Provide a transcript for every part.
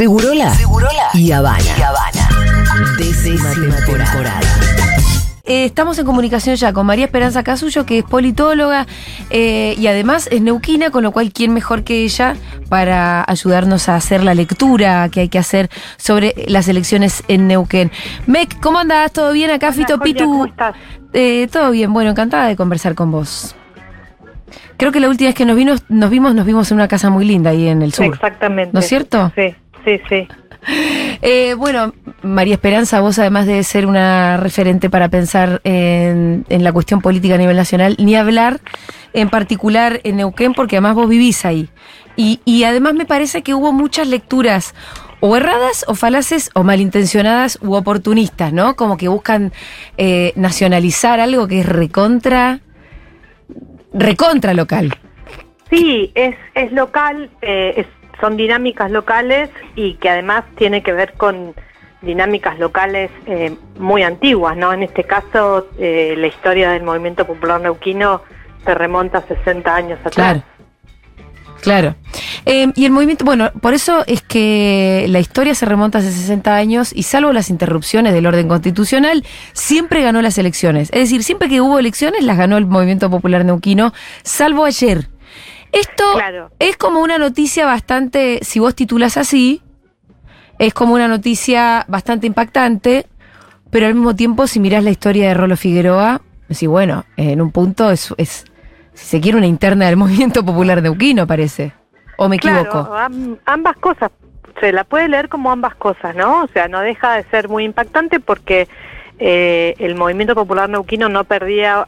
Segurola, y Habana. Y Habana. Décima temporada. Eh, estamos en comunicación ya con María Esperanza Casullo, que es politóloga eh, y además es neuquina, con lo cual, ¿quién mejor que ella para ayudarnos a hacer la lectura que hay que hacer sobre las elecciones en Neuquén? Mec, ¿cómo andás? ¿Todo bien acá, Fito Julia, Pitu? ¿cómo estás? Eh, todo bien, bueno, encantada de conversar con vos. Creo que la última vez que nos, vino, nos vimos, nos vimos en una casa muy linda ahí en el sur. Exactamente. ¿No es cierto? Sí, sí, sí. Eh, bueno, María Esperanza, vos además de ser una referente para pensar en, en la cuestión política a nivel nacional, ni hablar en particular en Neuquén, porque además vos vivís ahí. Y, y además me parece que hubo muchas lecturas o erradas o falaces o malintencionadas u oportunistas, ¿no? Como que buscan eh, nacionalizar algo que es recontra, recontra local. Sí, es, es local, eh, es- son dinámicas locales y que además tiene que ver con dinámicas locales eh, muy antiguas, ¿no? En este caso, eh, la historia del movimiento popular neuquino se remonta a 60 años atrás. Claro. Claro. Eh, y el movimiento, bueno, por eso es que la historia se remonta hace 60 años y salvo las interrupciones del orden constitucional, siempre ganó las elecciones. Es decir, siempre que hubo elecciones las ganó el movimiento popular neuquino, salvo ayer. Esto Claro. es como una noticia bastante, si vos titulas así, es como una noticia bastante impactante, pero al mismo tiempo, si mirás la historia de Rolo Figueroa, decís, bueno, en un punto es, es si se quiere, una interna del movimiento popular neuquino, parece. ¿O me equivoco? Claro, ambas cosas. Se la puede leer como ambas cosas, ¿no? O sea, no deja de ser muy impactante porque eh, el movimiento popular neuquino no perdía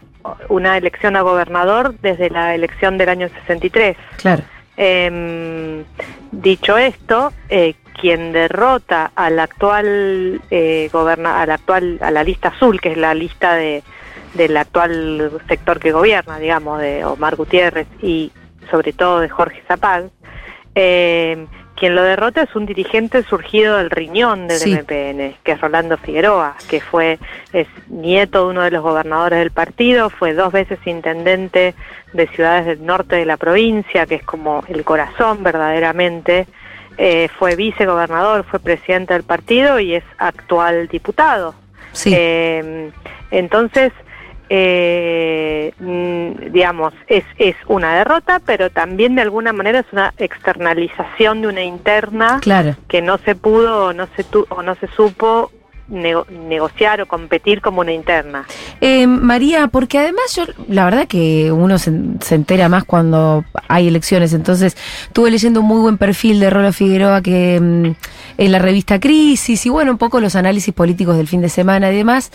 una elección a gobernador desde la elección del año 63. Claro. Em, dicho esto, eh, quien derrota al actual eh, goberna, al actual a la lista azul, que es la lista de del actual sector que gobierna, digamos, de Omar Gutiérrez y sobre todo de Jorge Zapag, eh, quien lo derrota es un dirigente surgido del riñón del Sí. MPN, que es Rolando Figueroa, que fue es nieto de uno de los gobernadores del partido, fue dos veces intendente de ciudades del norte de la provincia, que es como el corazón verdaderamente, eh, fue vicegobernador, fue presidente del partido y es actual diputado. Sí. Eh, entonces, eh, mm, digamos, es, es una derrota, pero también de alguna manera es una externalización de una interna claro. que no se pudo o no se, tu- o no se supo nego- negociar o competir como una interna. Eh, María, porque además yo, la verdad que uno se, se entera más cuando hay elecciones, entonces estuve leyendo un muy buen perfil de Rolo Figueroa que mm, en la revista Crisis y bueno, un poco los análisis políticos del fin de semana y demás,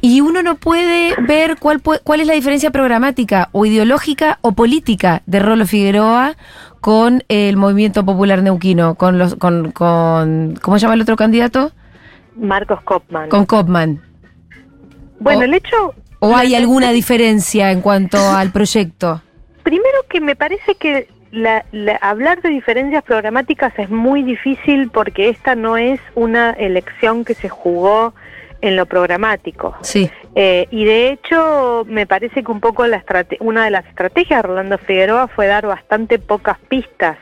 y uno no puede ver cuál, cuál es la diferencia programática o ideológica o política de Rolo Figueroa con el movimiento popular neuquino, con los, con, con ¿cómo se llama el otro candidato? Marcos Kopman. Con Kopman. bueno, o- el hecho... ¿O hay alguna diferencia en cuanto al proyecto? Primero que me parece que la- la- hablar de diferencias programáticas es muy difícil porque esta no es una elección que se jugó en lo programático. Sí, Eh, y de hecho, me parece que un poco la una de las estrategias de Rolando Figueroa fue dar bastante pocas pistas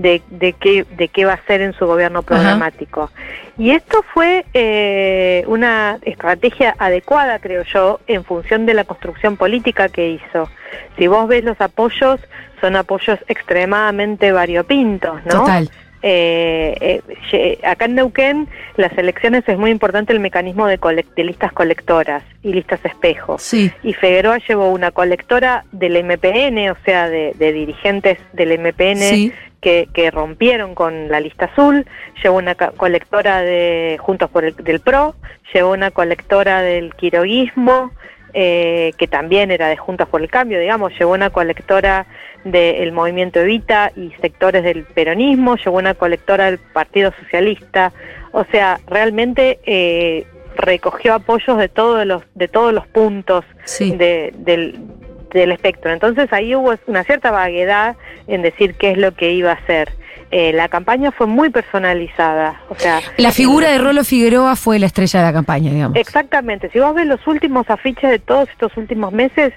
de, de, qué, de qué va a hacer en su gobierno programático. Y esto fue eh, una estrategia adecuada, creo yo, en función de la construcción política que hizo. Si vos ves los apoyos, son apoyos extremadamente variopintos, ¿no? total. Eh, eh, acá en Neuquén, las elecciones es muy importante el mecanismo de, de listas colectoras y listas espejo. Sí, Y Figueroa llevó una colectora del MPN, o sea, de, de dirigentes del MPN sí, que, que rompieron con la lista azul, llevó una colectora de Juntos por el del PRO, llevó una colectora del quiroguismo, eh, que también era de Juntos por el Cambio, digamos, llevó una colectora del movimiento Evita y sectores del peronismo, llevó una colectora del Partido Socialista, o sea, realmente eh, recogió apoyos de todos los de todos los puntos sí. de- del, del espectro. Entonces ahí hubo una cierta vaguedad en decir qué es lo que iba a hacer. Eh, la campaña fue muy personalizada, o sea... La figura de Rolo Figueroa fue la estrella de la campaña, digamos. Exactamente, si vos ves los últimos afiches de todos estos últimos meses,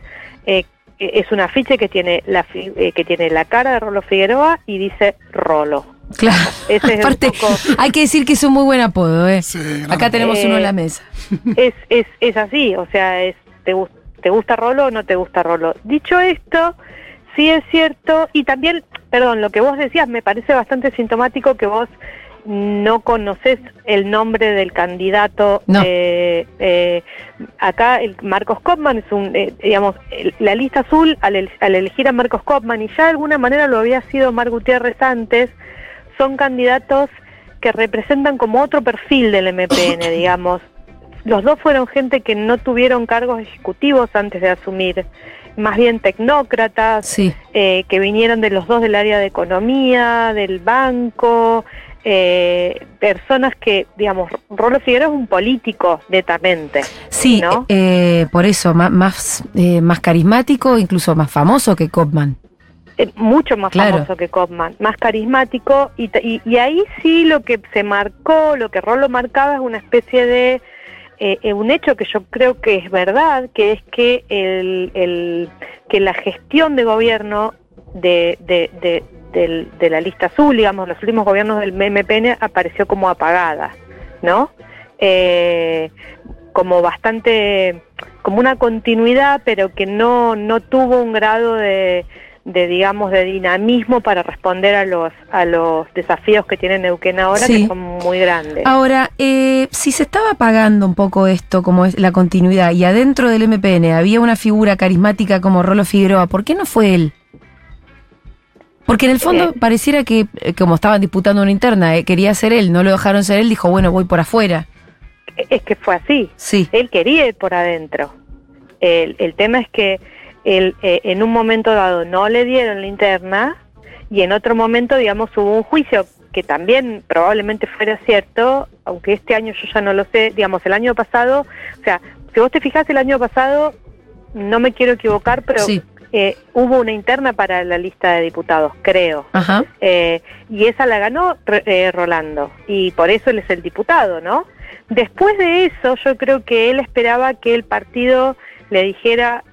eh, es un afiche que tiene la fi- eh, que tiene la cara de Rolo Figueroa y dice Rolo. Claro. Ese es Aparte, poco- hay que decir que es un muy buen apodo, ¿eh? Sí, Acá tenemos Eh, uno en la mesa. es, es, es así, o sea, es, te, gus- ¿te gusta Rolo o no te gusta Rolo? Dicho esto, sí es cierto, y también, perdón, lo que vos decías me parece bastante sintomático que vos no conoces el nombre del candidato. No. eh, eh, acá el Marcos Kopman es un, eh, digamos, el- la lista azul al, el- al elegir a Marcos Kopman, y ya de alguna manera lo había sido Mar Gutiérrez antes, son candidatos que representan como otro perfil del MPN, digamos. Los dos fueron gente que no tuvieron cargos ejecutivos antes de asumir, más bien tecnócratas, Sí. eh, que vinieron de los dos del área de economía, del banco, eh, personas que, digamos, Rolo Figueroa es un político netamente. Sí, ¿no? eh, por eso, más, eh, más carismático, incluso más famoso que Kopman. eh, mucho más Claro. famoso que Kopman, más carismático, y, y, y ahí sí lo que se marcó, lo que Rolo marcaba es una especie de, eh, un hecho que yo creo que es verdad, que es que, el, el- que la gestión de gobierno de, de, de la lista azul, digamos, los últimos gobiernos del MPN apareció como apagada, ¿no? Eh, como bastante, como una continuidad, pero que no, no tuvo un grado de, de digamos de dinamismo para responder a los a los desafíos que tiene Neuquén ahora Sí. que son muy grandes. Ahora, eh, si se estaba apagando un poco esto, como es la continuidad, y adentro del MPN había una figura carismática como Rolo Figueroa, ¿por qué no fue él? Porque en el fondo Eh. pareciera que, eh, como estaban disputando una interna, eh, quería ser él, no lo dejaron ser él, dijo, bueno, voy por afuera. Es que fue así. Sí, Él quería ir por adentro. El, el tema es que él, eh, en un momento dado no le dieron la interna y en otro momento, digamos, hubo un juicio que también probablemente fuera cierto, aunque este año yo ya no lo sé, digamos, el año pasado, o sea, si vos te fijas el año pasado, no me quiero equivocar, pero Sí. eh, hubo una interna para la lista de diputados, creo. ajá. Eh, y esa la ganó Rolando, y por eso él es el diputado, ¿no? Después de eso, yo creo que él esperaba que el partido le dijera,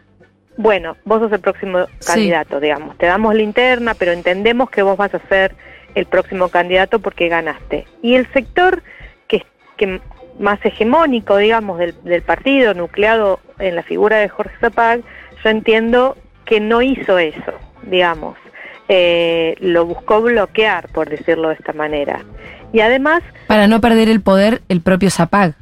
bueno, vos sos el próximo Sí. candidato, digamos, te damos la interna, pero entendemos que vos vas a ser el próximo candidato porque ganaste. Y el sector que, que más hegemónico, digamos, del, del partido, nucleado en la figura de Jorge Zapag, yo entiendo que no hizo eso, digamos. Eh, lo buscó bloquear, por decirlo de esta manera. Y además, Para no perder el poder el propio Zapag.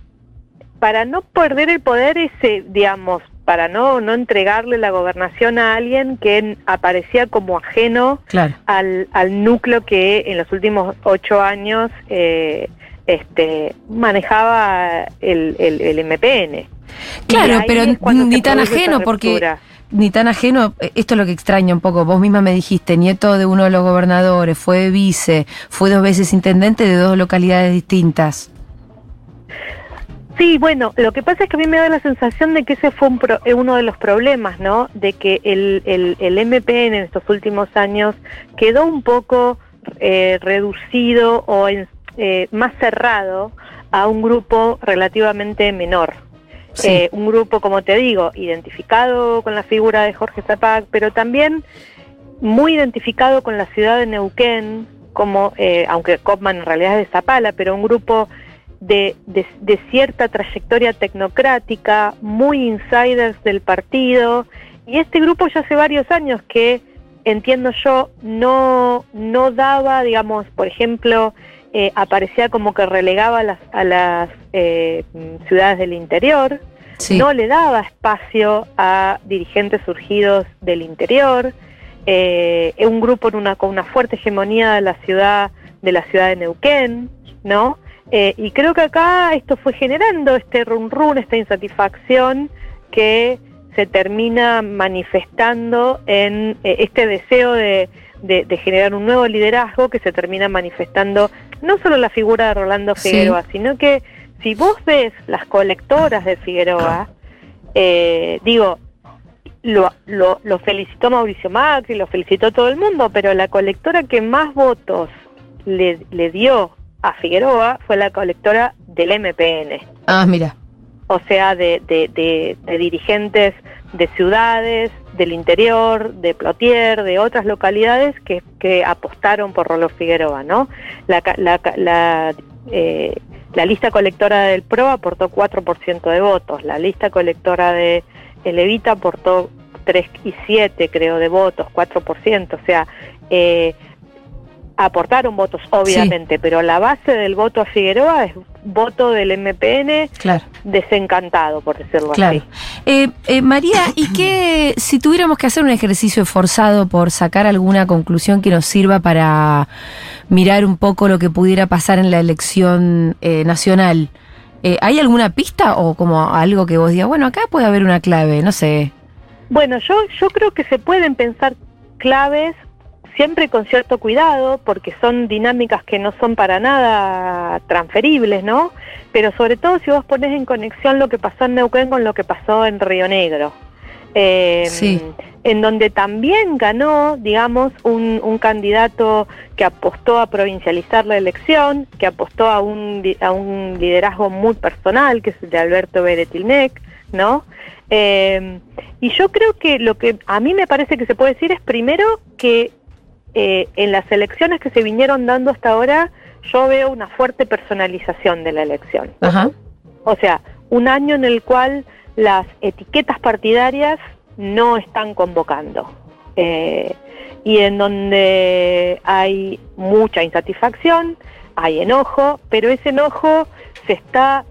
para no perder el poder ese, digamos, para no, no entregarle la gobernación a alguien que aparecía como ajeno Claro. al, al núcleo que en los últimos ocho años eh, este, manejaba el, el, el MPN. Claro, pero ni tan ajeno, porque ni tan ajeno, esto es lo que extraña un poco. Vos misma me dijiste, nieto de uno de los gobernadores, fue vice, fue dos veces intendente de dos localidades distintas. Sí, bueno, lo que pasa es que a mí me da la sensación de que ese fue un pro- eh, uno de los problemas, ¿no? De que el, el, el MPN en estos últimos años quedó un poco eh, reducido o en- eh, más cerrado a un grupo relativamente menor. Sí. Eh, un grupo, como te digo, identificado con la figura de Jorge Zapag, pero también muy identificado con la ciudad de Neuquén, como, eh, aunque Kopman en realidad es de Zapala, pero un grupo de, de- de cierta trayectoria tecnocrática, muy insiders del partido, y este grupo ya hace varios años que, entiendo yo, no, no daba, digamos, por ejemplo, eh, aparecía como que relegaba a las, a las eh, ciudades del interior, Sí. no le daba espacio a dirigentes surgidos del interior, eh, un grupo en una, con una fuerte hegemonía de la ciudad de la ciudad de Neuquén, ¿no? Eh, y creo que acá esto fue generando este run run, esta insatisfacción que se termina manifestando en eh, este deseo de, de- de generar un nuevo liderazgo que se termina manifestando no solo la figura de Rolando Sí. Figueroa, sino que si vos ves las colectoras de Figueroa, eh, digo, lo, lo, lo felicitó Mauricio Macri, lo felicitó todo el mundo, pero la colectora que más votos le, le dio a Figueroa fue la colectora del MPN, Ah, mira. o sea, de, de, de- de dirigentes de ciudades, del interior, de Plotier, de otras localidades que, que apostaron por Rolo Figueroa, ¿no? La, la, la, eh, la lista colectora del PRO aportó 4% de votos, la lista colectora de el Evita aportó 3 y 7, creo, de votos, 4%, o sea, eh, aportaron votos, obviamente, pero la base del voto a Figueroa es voto del MPN Claro. desencantado, por decirlo Claro. así. Eh, eh, María, ¿y qué si tuviéramos que hacer un ejercicio forzado por sacar alguna conclusión que nos sirva para mirar un poco lo que pudiera pasar en la elección eh, nacional? Eh, ¿Hay alguna pista o como algo que vos digas, bueno, acá puede haber una clave, no sé? Bueno, yo, yo creo que se pueden pensar claves siempre con cierto cuidado, porque son dinámicas que no son para nada transferibles, ¿no? Pero sobre todo si vos pones en conexión lo que pasó en Neuquén con lo que pasó en Río Negro. Eh, Sí. En donde también ganó, digamos, un, un candidato que apostó a provincializar la elección, que apostó a un, a un liderazgo muy personal, que es el de Alberto Beretilnec, ¿no? Eh, y yo creo que lo que a mí me parece que se puede decir es primero que eh, en las elecciones que se vinieron dando hasta ahora, yo veo una fuerte personalización de la elección. Ajá. O sea, un año en el cual las etiquetas partidarias no están convocando. Eh, y en donde hay mucha insatisfacción, hay enojo, pero ese enojo se está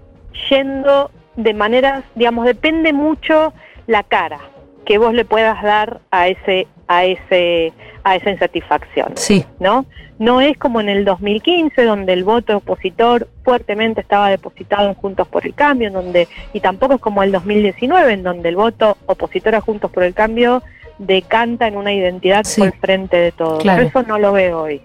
yendo de maneras, digamos, depende mucho la cara que vos le puedas dar a ese a ese a esa insatisfacción. Sí. ¿no? No es como en el 2015, donde el voto opositor fuertemente estaba depositado en Juntos por el Cambio, en donde y tampoco es como el 2019, en donde el voto opositor a Juntos por el Cambio decanta en una identidad Sí. por frente de todos. Claro. Eso no lo veo hoy.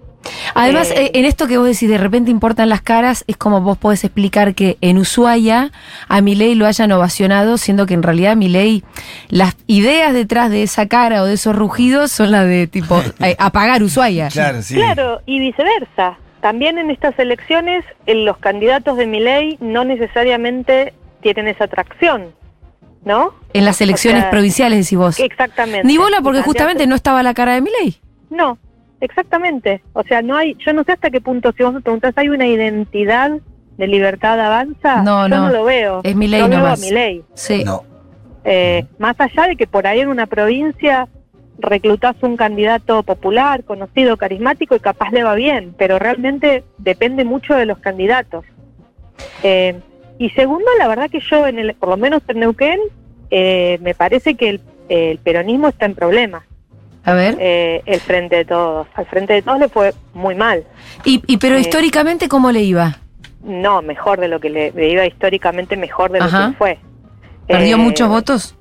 Además, Eh, eh, en esto que vos decís, de repente importan las caras, es como vos podés explicar que en Ushuaia a Milei lo hayan ovacionado, siendo que en realidad Milei, las ideas detrás de esa cara o de esos rugidos son las de tipo eh, apagar Ushuaia. Claro, sí. Claro, y viceversa. También en estas elecciones los candidatos de Milei no necesariamente tienen esa atracción, ¿no? En las elecciones O sea, provinciales, decís vos. Exactamente. Ni bola, porque justamente no estaba la cara de Milei. No, exactamente. O sea, no hay, yo no sé hasta qué punto, si vos me preguntás, ¿hay una identidad de libertad avanza? No, yo no. no lo veo. Es Yo veo a nomás. Milei. Sí. No. Eh, más allá de que por ahí en una provincia reclutás un candidato popular, conocido, carismático y capaz le va bien, pero realmente depende mucho de los candidatos. Eh, y segundo, la verdad que yo, en el, por lo menos en Neuquén, eh, me parece que el, el peronismo está en problemas. A ver. eh, el frente de todos. Al frente de todos le fue muy mal. Y, y pero eh, históricamente, ¿cómo le iba? No, mejor de lo que le, le iba históricamente, mejor de lo Ajá. que fue. ¿Perdió Eh, muchos votos?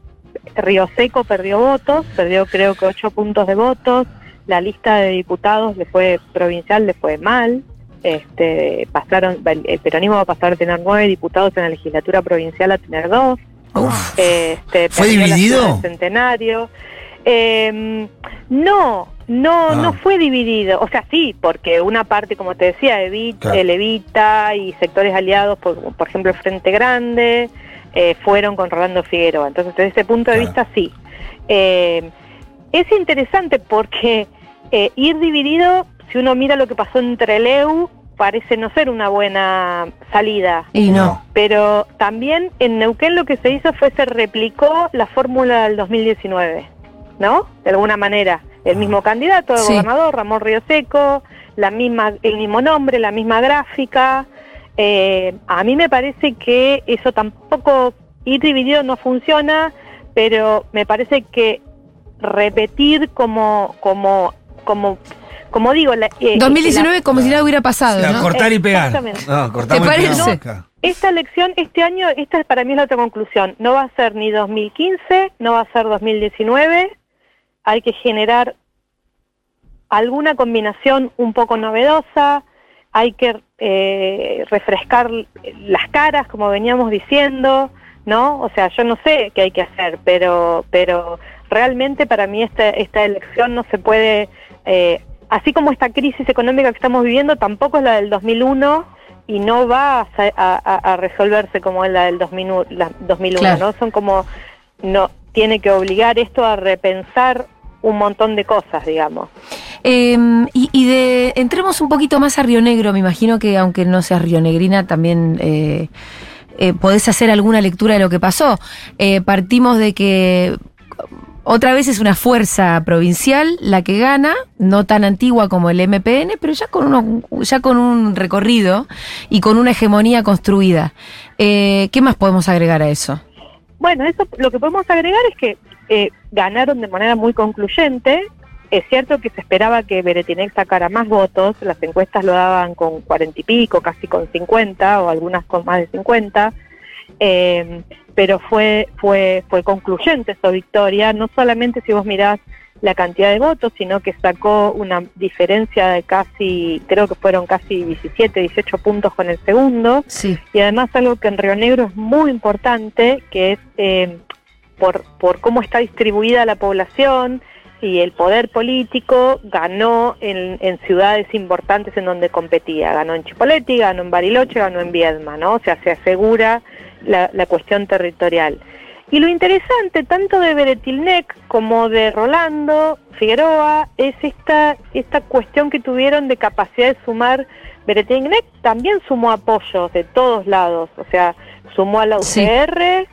Río Seco perdió votos, perdió creo que ocho puntos de votos. La lista de diputados le fue provincial, le fue mal. Este, pasaron, el, el peronismo va a pasar a tener nueve diputados en la legislatura provincial a tener dos. Uf. Este, ¿Fue dividido? Centenario. Eh, no, no, Ah. no fue dividido. O sea, sí, porque una parte, como te decía, Evita, Claro. el Evita y sectores aliados, por, por ejemplo, el Frente Grande, eh, fueron con Rolando Figueroa. Entonces, desde ese punto de Claro. vista, sí. Eh, es interesante porque eh, ir dividido, si uno mira lo que pasó entre Leu, parece no ser una buena salida. Y no. Pero también en Neuquén lo que se hizo fue se replicó la fórmula del 2019, ¿no? De alguna manera. El mismo candidato de Sí. gobernador, Ramón Río Seco, la misma, el mismo nombre, la misma gráfica. Eh, a mí me parece que eso tampoco, ir dividido no funciona, pero me parece que repetir como, como, como, como digo, la, eh, 2019 como si nada hubiera pasado, cortar y pegar. Exactamente. No, ¿Te parece? Esta elección, este año, esta es para mí la otra conclusión. No va a ser ni 2015, no va a ser 2019. Hay que generar alguna combinación un poco novedosa. Hay que eh, refrescar las caras, como veníamos diciendo, ¿no? O sea, yo no sé qué hay que hacer, pero, pero realmente para mí esta, esta elección no se puede, eh, así como esta crisis económica que estamos viviendo, tampoco es la del 2001 y no va a, a- resolverse como es la del 2001, la 2001 Claro. ¿no? Son como, no, tiene que obligar esto a repensar un montón de cosas, digamos. Eh, y, y de entremos un poquito más a Río Negro, me imagino que aunque no seas rionegrina, también eh, eh, podés hacer alguna lectura de lo que pasó. Eh, partimos de que otra vez es una fuerza provincial la que gana, no tan antigua como el MPN, pero ya con, uno, ya con un recorrido y con una hegemonía construida. Eh, ¿Qué más podemos agregar a eso? Bueno, eso lo que podemos agregar es que eh, ganaron de manera muy concluyente. Es cierto que se esperaba que Beretinec sacara más votos, las encuestas lo daban con cuarenta y pico, casi con 50 o algunas con más de 50, eh, pero fue, fue, fue concluyente esa victoria, no solamente si vos mirás la cantidad de votos, sino que sacó una diferencia de casi, creo que fueron casi 17, 18 puntos con el segundo, Sí. y además algo que en Río Negro es muy importante, que es eh, por, por cómo está distribuida la población y el poder político, ganó en, en ciudades importantes en donde competía. Ganó en Chipoleti, ganó en Bariloche, ganó en Viedma, ¿no? O sea, se asegura la, la cuestión territorial. Y lo interesante, tanto de Beretilnec como de Rolando Figueroa, es esta, esta cuestión que tuvieron de capacidad de sumar. Beretilnec también sumó apoyos de todos lados, o sea, sumó a la Sí. UCR,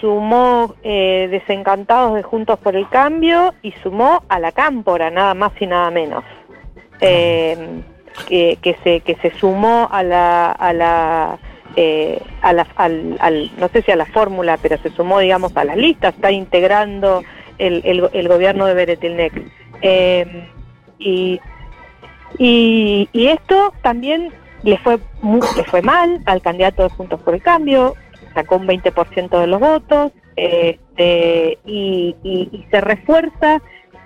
sumó eh, Desencantados de Juntos por el Cambio y sumó a la Cámpora, nada más y nada menos. Eh, que, que se, que se sumó a la, a la eh, a la, al, al- no sé si a la fórmula, pero se sumó, digamos, a las listas, está integrando el, el, gobierno de Beretilnec. Eh, y, y, y esto también le fue, le fue mal al candidato de Juntos por el Cambio, sacó un 20% de los votos, este, y, y- y se refuerza,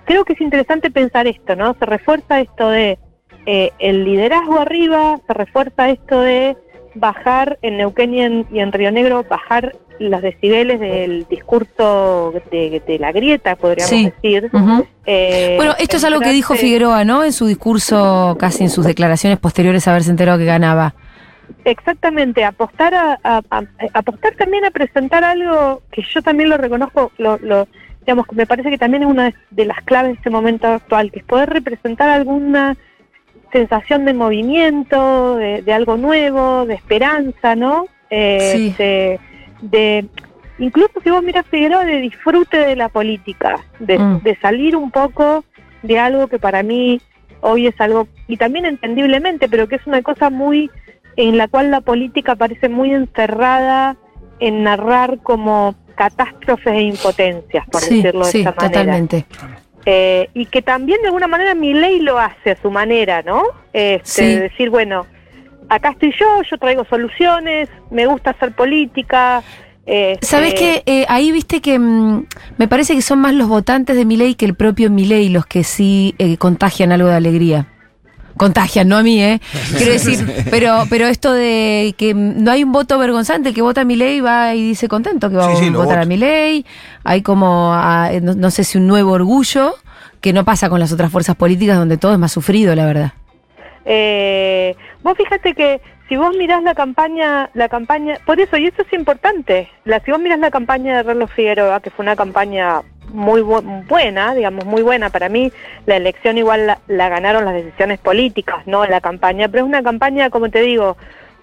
creo que es interesante pensar esto, ¿no? Se refuerza esto de eh, el liderazgo arriba, se refuerza esto de bajar en Neuquén y en, y en Río Negro, bajar los decibeles del discurso de, de la grieta, podríamos Sí. decir. Eh, Bueno, esto es algo que dijo Figueroa, ¿no? En su discurso, casi en sus declaraciones posteriores a haberse enterado que ganaba. Exactamente, apostar a, a- a- apostar también a presentar algo que yo también lo reconozco, lo, lo- digamos, me parece que también es una de las claves de este momento actual, que es poder representar alguna sensación de movimiento, de, de algo nuevo, de esperanza, ¿no? Eh, Sí. de, de- incluso si vos miras Figueroa, de disfrute de la política, de, Mm. de salir un poco de algo que para mí hoy es algo, y también entendiblemente, pero que es una cosa muy en la cual la política parece muy encerrada en narrar como catástrofes e impotencias, por sí, decirlo de sí, esa manera. totalmente. Eh, y que también de alguna manera mi ley lo hace a su manera, ¿no? Este, Sí. decir, bueno, acá estoy yo, yo traigo soluciones, me gusta hacer política. este, ¿Sabes qué? Eh, ahí viste que mm, me parece que son más los votantes de Milei que el propio Milei los que sí eh, contagian algo de alegría. Contagian, no a mí, ¿eh? Quiero decir, pero pero esto de que no hay un voto vergonzante, el que vota a Milei va y dice contento que va Sí, sí, a votar a voto. Milei. Hay como, ah, no, no sé si un nuevo orgullo que no pasa con las otras fuerzas políticas donde todo es más sufrido, la verdad. Eh, vos fíjate que si vos mirás la campaña, la campaña, por eso, y eso es importante, la, si vos mirás la campaña de Carlos Figueroa, que fue una campaña muy bu- buena, digamos, muy buena para mí, la elección igual la, la ganaron las decisiones políticas, no la campaña, pero es una campaña, como te digo,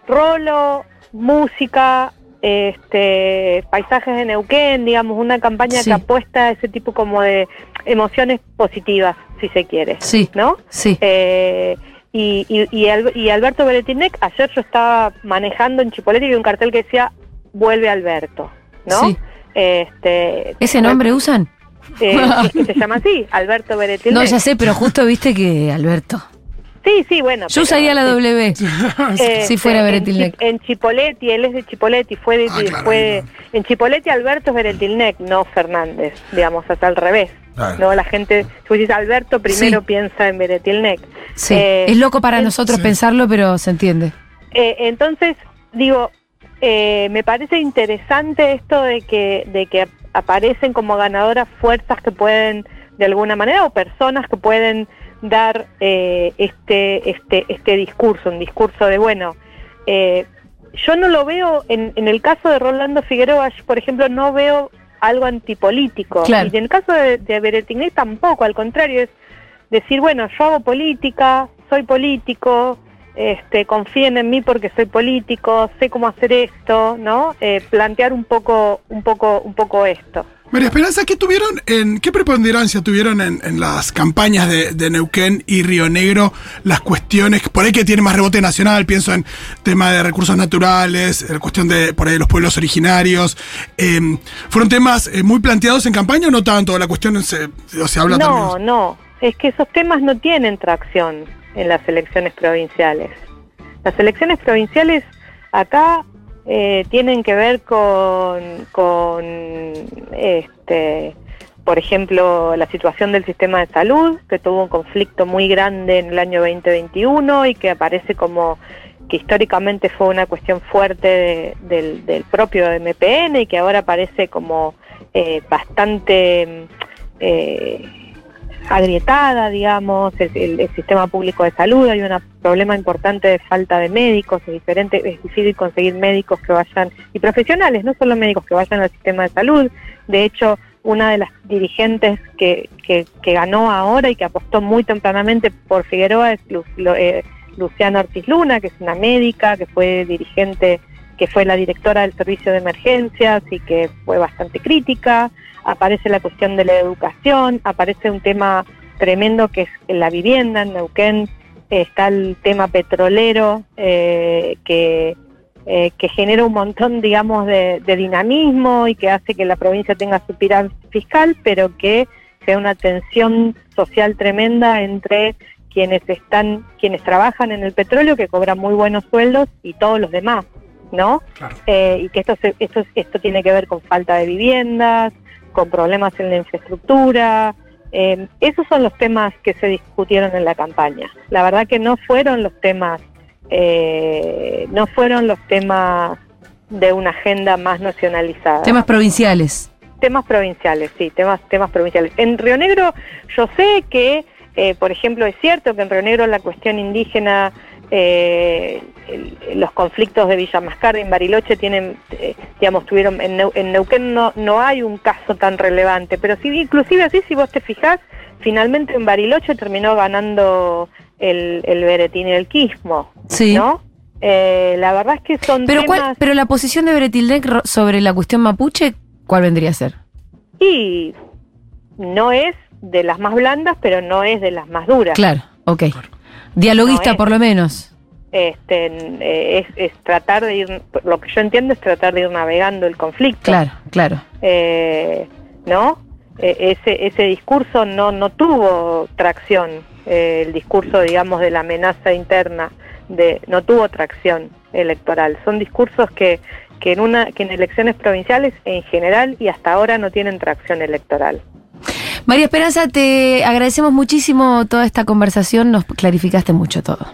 rolo, música, este, paisajes de Neuquén, digamos, una campaña Sí. que apuesta a ese tipo como de emociones positivas, si se quiere, Sí, ¿no? sí. Eh, y, y, y, Al- y Alberto Beretinec, ayer yo estaba manejando en Chipoleti y vi un cartel que decía vuelve Alberto, ¿no? Sí. Este, ¿Ese nombre usan? Eh, que se llama así, Alberto Beretinec. No, ya sé, pero justo viste que Alberto. Sí, sí, bueno. Yo pero- usaría la W. Eh, si fuera en Beretilnec. Chi- En Chipoleti, él es de Chipoleti, fue de, Ah, claro, fue ahí en Chipoleti Alberto es Beretilnec, no Fernández, digamos, hasta al revés. Claro. No, la gente, si vos dices Alberto, primero Sí. piensa en Beretilnec. Sí. Eh, es loco para en- nosotros Sí. pensarlo, pero se entiende. Eh, entonces, digo, eh, me parece interesante esto de que, de que aparecen como ganadoras fuerzas que pueden, de alguna manera, o personas que pueden dar eh, este, este, este discurso, un discurso de, bueno, eh, yo no lo veo, en, en el caso de Rolando Figueroa, yo, por ejemplo, no veo algo antipolítico. Claro. Y en el caso de, de Beretiné tampoco, al contrario, es decir, bueno, yo hago política, soy político, este, confíen en mí porque soy político, sé cómo hacer esto, ¿no? Eh, plantear un poco, un poco, un poco esto. María Esperanza, ¿qué tuvieron en qué preponderancia tuvieron en, en las campañas de, de Neuquén y Río Negro las cuestiones, por ahí que tiene más rebote nacional, pienso en tema de recursos naturales, la cuestión de por ahí los pueblos originarios, eh, ¿fueron temas eh, muy planteados en campaña o no tanto? La cuestión se, o se habla No, también. no, es que esos temas no tienen tracción en las elecciones provinciales. Las elecciones provinciales acá eh, tienen que ver con, con este, por ejemplo, la situación del sistema de salud, que tuvo un conflicto muy grande en el año 2021 y que aparece como que históricamente fue una cuestión fuerte de- del, propio MPN y que ahora aparece como eh, bastante eh, agrietada, digamos, el, el- el sistema público de salud, hay un problema importante de falta de médicos, es diferente, es difícil conseguir médicos que vayan, y profesionales, no solo médicos que vayan al sistema de salud, de hecho, una de las dirigentes que, que, que ganó ahora y que apostó muy tempranamente por Figueroa es Lu- eh, Luciana Ortiz Luna, que es una médica, que fue dirigente, que fue la directora del servicio de emergencias y que fue bastante crítica. Aparece la cuestión de la educación, aparece un tema tremendo que es la vivienda en Neuquén, eh, está el tema petrolero eh, que, eh, que genera un montón, digamos, de, dinamismo y que hace que la provincia tenga su pirámide fiscal, pero que sea una tensión social tremenda entre quienes están, quienes trabajan en el petróleo, que cobran muy buenos sueldos, y todos los demás, ¿no? Claro. Eh, y que esto, se- esto, esto tiene que ver con falta de viviendas, con problemas en la infraestructura. eh, esos son los temas que se discutieron en la campaña. La verdad que no fueron los temas, eh, no fueron los temas de una agenda más nacionalizada Temas provinciales. temas provinciales, sí, temas, temas provinciales. En Río Negro yo sé que, eh, por ejemplo, es cierto que en Río Negro la cuestión indígena, eh, el- los conflictos de Villa Mascardi en Bariloche tienen, eh, digamos, tuvieron, en, Neu- en Neuquén no, no hay un caso tan relevante, pero sí, inclusive así, si vos te fijás, finalmente en Bariloche terminó ganando el, el Beretín y el Quismo, Sí. ¿no? Eh, la verdad es que son Pero, temas... cuál, pero la posición de Beretildec sobre la cuestión mapuche, ¿cuál vendría a ser? Y no es de las más blandas, pero no es de las más duras. Claro, ok. Dialoguista No es. por lo menos. Este, eh, es, es tratar de ir, lo que yo entiendo es tratar de ir navegando el conflicto. Claro, claro. Eh, ¿No? Eh, ese, ese discurso no, no tuvo tracción, eh, el discurso, digamos, de la amenaza interna, de, no tuvo tracción electoral. Son discursos que, que, en una, que en elecciones provinciales en general y hasta ahora no tienen tracción electoral. María Esperanza, te agradecemos muchísimo toda esta conversación, nos clarificaste mucho todo.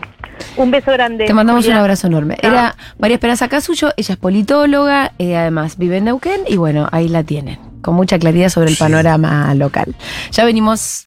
Un beso grande. Te mandamos un abrazo enorme. Chao. Era María Esperanza Casuyo, ella es politóloga, eh, además vive en Neuquén y bueno, ahí la tienen, con mucha claridad sobre el panorama local. Ya venimos.